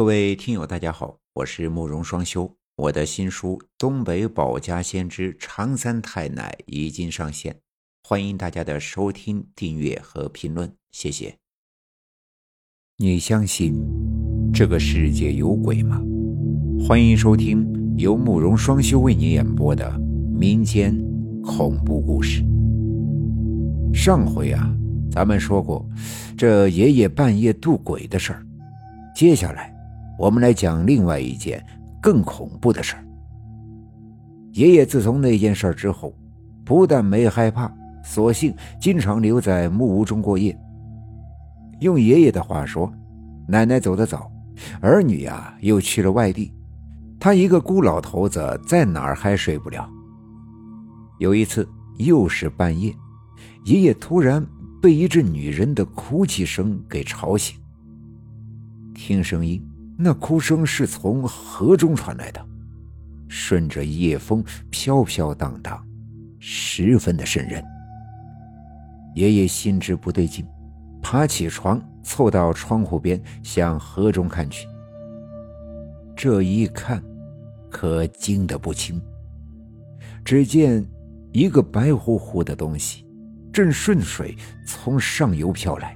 各位听友，大家好，我是慕容双修。我的新书《东北保家先知长三太奶》已经上线，欢迎大家的收听、订阅和评论，谢谢。你相信这个世界有鬼吗？欢迎收听由慕容双修为你演播的民间恐怖故事。上回啊，咱们说过这爷爷半夜渡鬼的事儿，接下来。我们来讲另外一件更恐怖的事儿。爷爷自从那件事之后，不但没害怕，索性经常留在木屋中过夜。用爷爷的话说，奶奶走得早，儿女呀又去了外地，他一个孤老头子在哪儿还睡不了。有一次，又是半夜，爷爷突然被一阵女人的哭泣声给吵醒，听声音。那哭声是从河中传来的，顺着夜风飘飘荡荡，十分的瘆人。爷爷心知不对劲，爬起床，凑到窗户边向河中看去。这一看，可惊得不轻。只见一个白乎乎的东西，正顺水从上游飘来，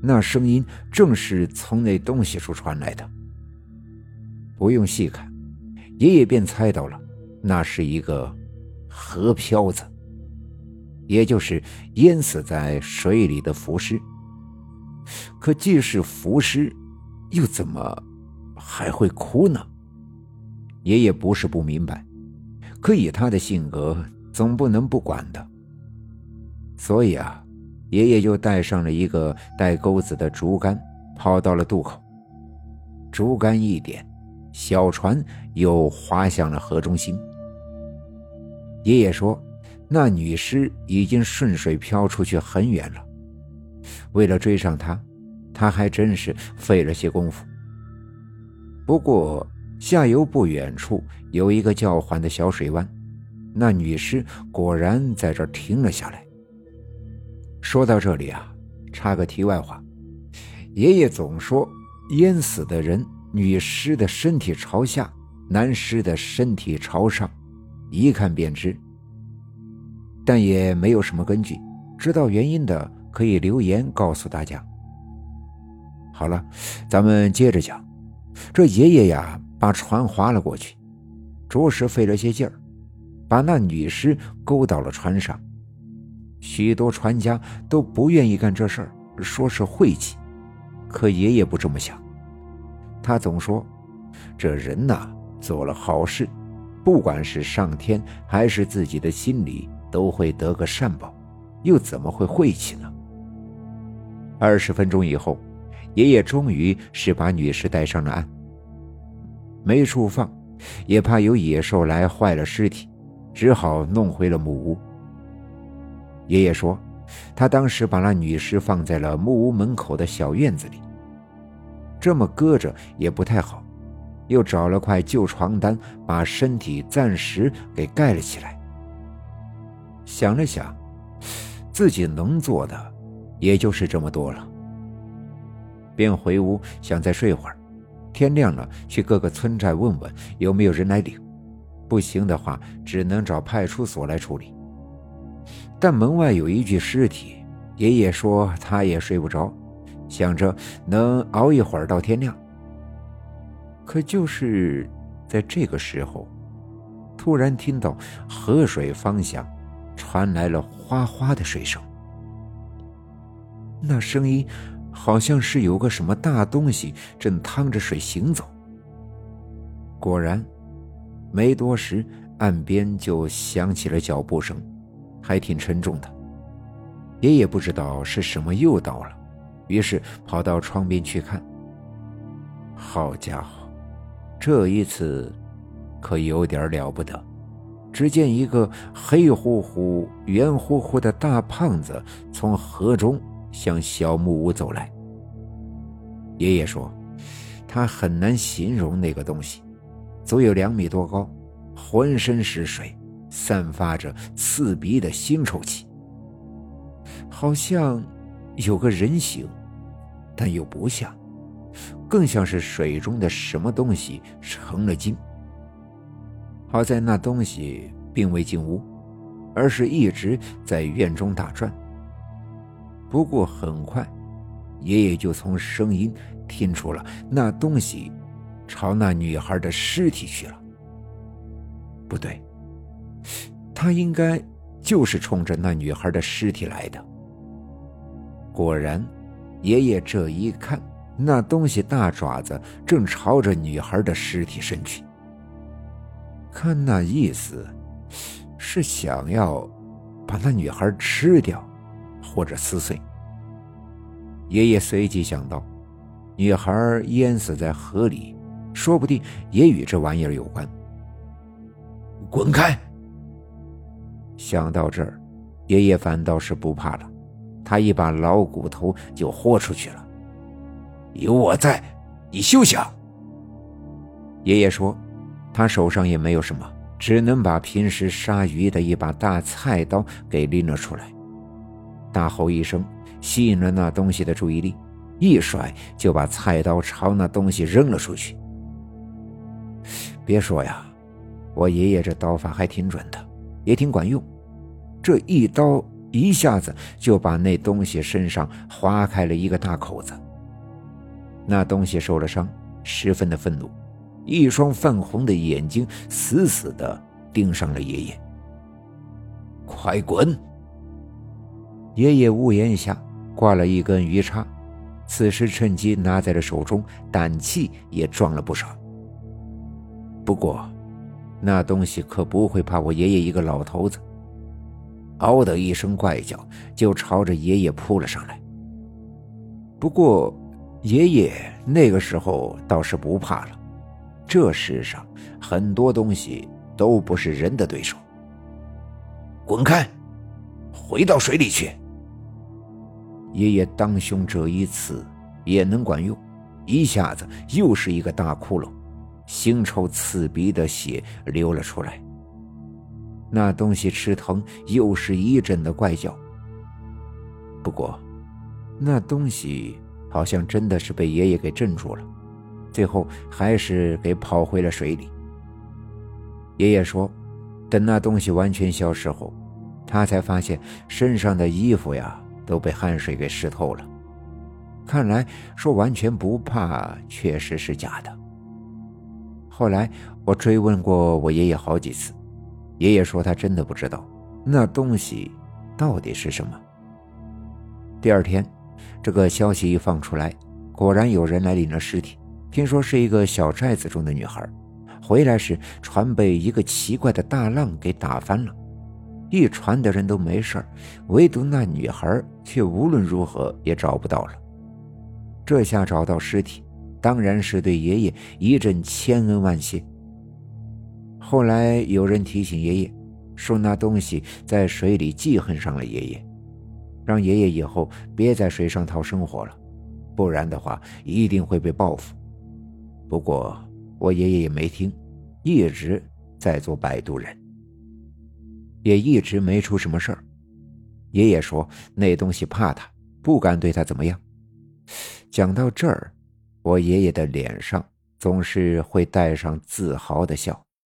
那声音正是从那东西处传来的。不用细看，爷爷便猜到了，那是一个河漂子，也就是淹死在水里的浮尸。可既是浮尸，又怎么还会哭呢？爷爷不是不明白，可以他的性格，总不能不管的。所以啊，爷爷就带上了一个带钩子的竹竿，跑到了渡口。竹竿一点。小船又划向了河中心。爷爷说：“那女尸已经顺水漂出去很远了。为了追上她，他还真是费了些功夫。不过下游不远处有一个较缓的小水湾，那女尸果然在这儿停了下来。”说到这里啊，插个题外话：爷爷总说淹死的人。女尸的身体朝下，男尸的身体朝上，一看便知。但也没有什么根据，知道原因的可以留言告诉大家。好了，咱们接着讲。这爷爷呀，把船划了过去，着实费了些劲儿，把那女尸勾到了船上。许多船家都不愿意干这事儿，说是晦气。可爷爷不这么想。他总说：“这人呐，做了好事，不管是上天还是自己的心里，都会得个善报，又怎么会晦气呢？”二十分钟以后，爷爷终于是把女尸带上了岸。没处放，也怕有野兽来坏了尸体，只好弄回了木屋。爷爷说：“他当时把那女尸放在了木屋门口的小院子里。”这么搁着也不太好，又找了块旧床单，把身体暂时给盖了起来。想了想，自己能做的也就是这么多了，便回屋想再睡会儿，天亮了去各个村寨问问有没有人来领，不行的话只能找派出所来处理。但门外有一具尸体，爷爷说他也睡不着。想着能熬一会儿到天亮，可就是在这个时候，突然听到河水方向传来了哗哗的水声。那声音好像是有个什么大东西正趟着水行走。果然，没多时，岸边就响起了脚步声，还挺沉重的。爷爷不知道是什么又到了。于是跑到窗边去看。好家伙，这一次可有点了不得！只见一个黑乎乎、圆乎乎的大胖子从河中向小木屋走来。爷爷说，他很难形容那个东西，足有两米多高，浑身是水，散发着刺鼻的腥臭气，好像……有个人形，但又不像，更像是水中的什么东西成了精。好在那东西并未进屋，而是一直在院中打转。不过很快，爷爷就从声音听出了那东西朝那女孩的尸体去了。不对，他应该就是冲着那女孩的尸体来的。果然，爷爷这一看，那东西大爪子正朝着女孩的尸体伸去。看那意思，是想要把那女孩吃掉，或者撕碎。爷爷随即想到，女孩淹死在河里，说不定也与这玩意儿有关。滚开！想到这儿，爷爷反倒是不怕了，他一把老骨头就豁出去了。有我在，你休想！爷爷说。他手上也没有什么，只能把平时杀鱼的一把大菜刀给拎了出来。大吼一声，吸引了那东西的注意力，一甩就把菜刀朝那东西扔了出去。别说呀，我爷爷这刀法还挺准的，也挺管用。这一刀一下子就把那东西身上划开了一个大口子。那东西受了伤，十分的愤怒。一双泛红的眼睛死死地盯上了爷爷。快滚！爷爷屋檐下挂了一根鱼叉，此时趁机拿在了手中，胆气也壮了不少。不过，那东西可不会怕我爷爷一个老头子。嗷的一声怪叫，就朝着爷爷扑了上来。不过，爷爷那个时候倒是不怕了。这世上很多东西都不是人的对手。滚开，回到水里去！爷爷当胸这一刺也能管用，一下子又是一个大窟窿，腥臭刺鼻的血流了出来。那东西吃疼，又是一阵的怪叫。不过，那东西好像真的是被爷爷给镇住了。最后还是给跑回了水里。爷爷说：“等那东西完全消失后，他才发现身上的衣服呀都被汗水给湿透了。看来说完全不怕，确实是假的。”后来我追问过我爷爷好几次，爷爷说他真的不知道那东西到底是什么。第二天，这个消息一放出来，果然有人来领了尸体。听说是一个小寨子中的女孩，回来时船被一个奇怪的大浪给打翻了，一船的人都没事唯独那女孩却无论如何也找不到了。这下找到尸体，当然是对爷爷一阵千恩万谢。后来有人提醒爷爷，说那东西在水里记恨上了爷爷，让爷爷以后别在水上讨生活了，不然的话一定会被报复。不过，我爷爷也没听，一直在做摆渡人，也一直没出什么事儿。爷爷说那东西怕他，不敢对他怎么样。讲到这儿，我爷爷的脸上总是会带上自豪的笑。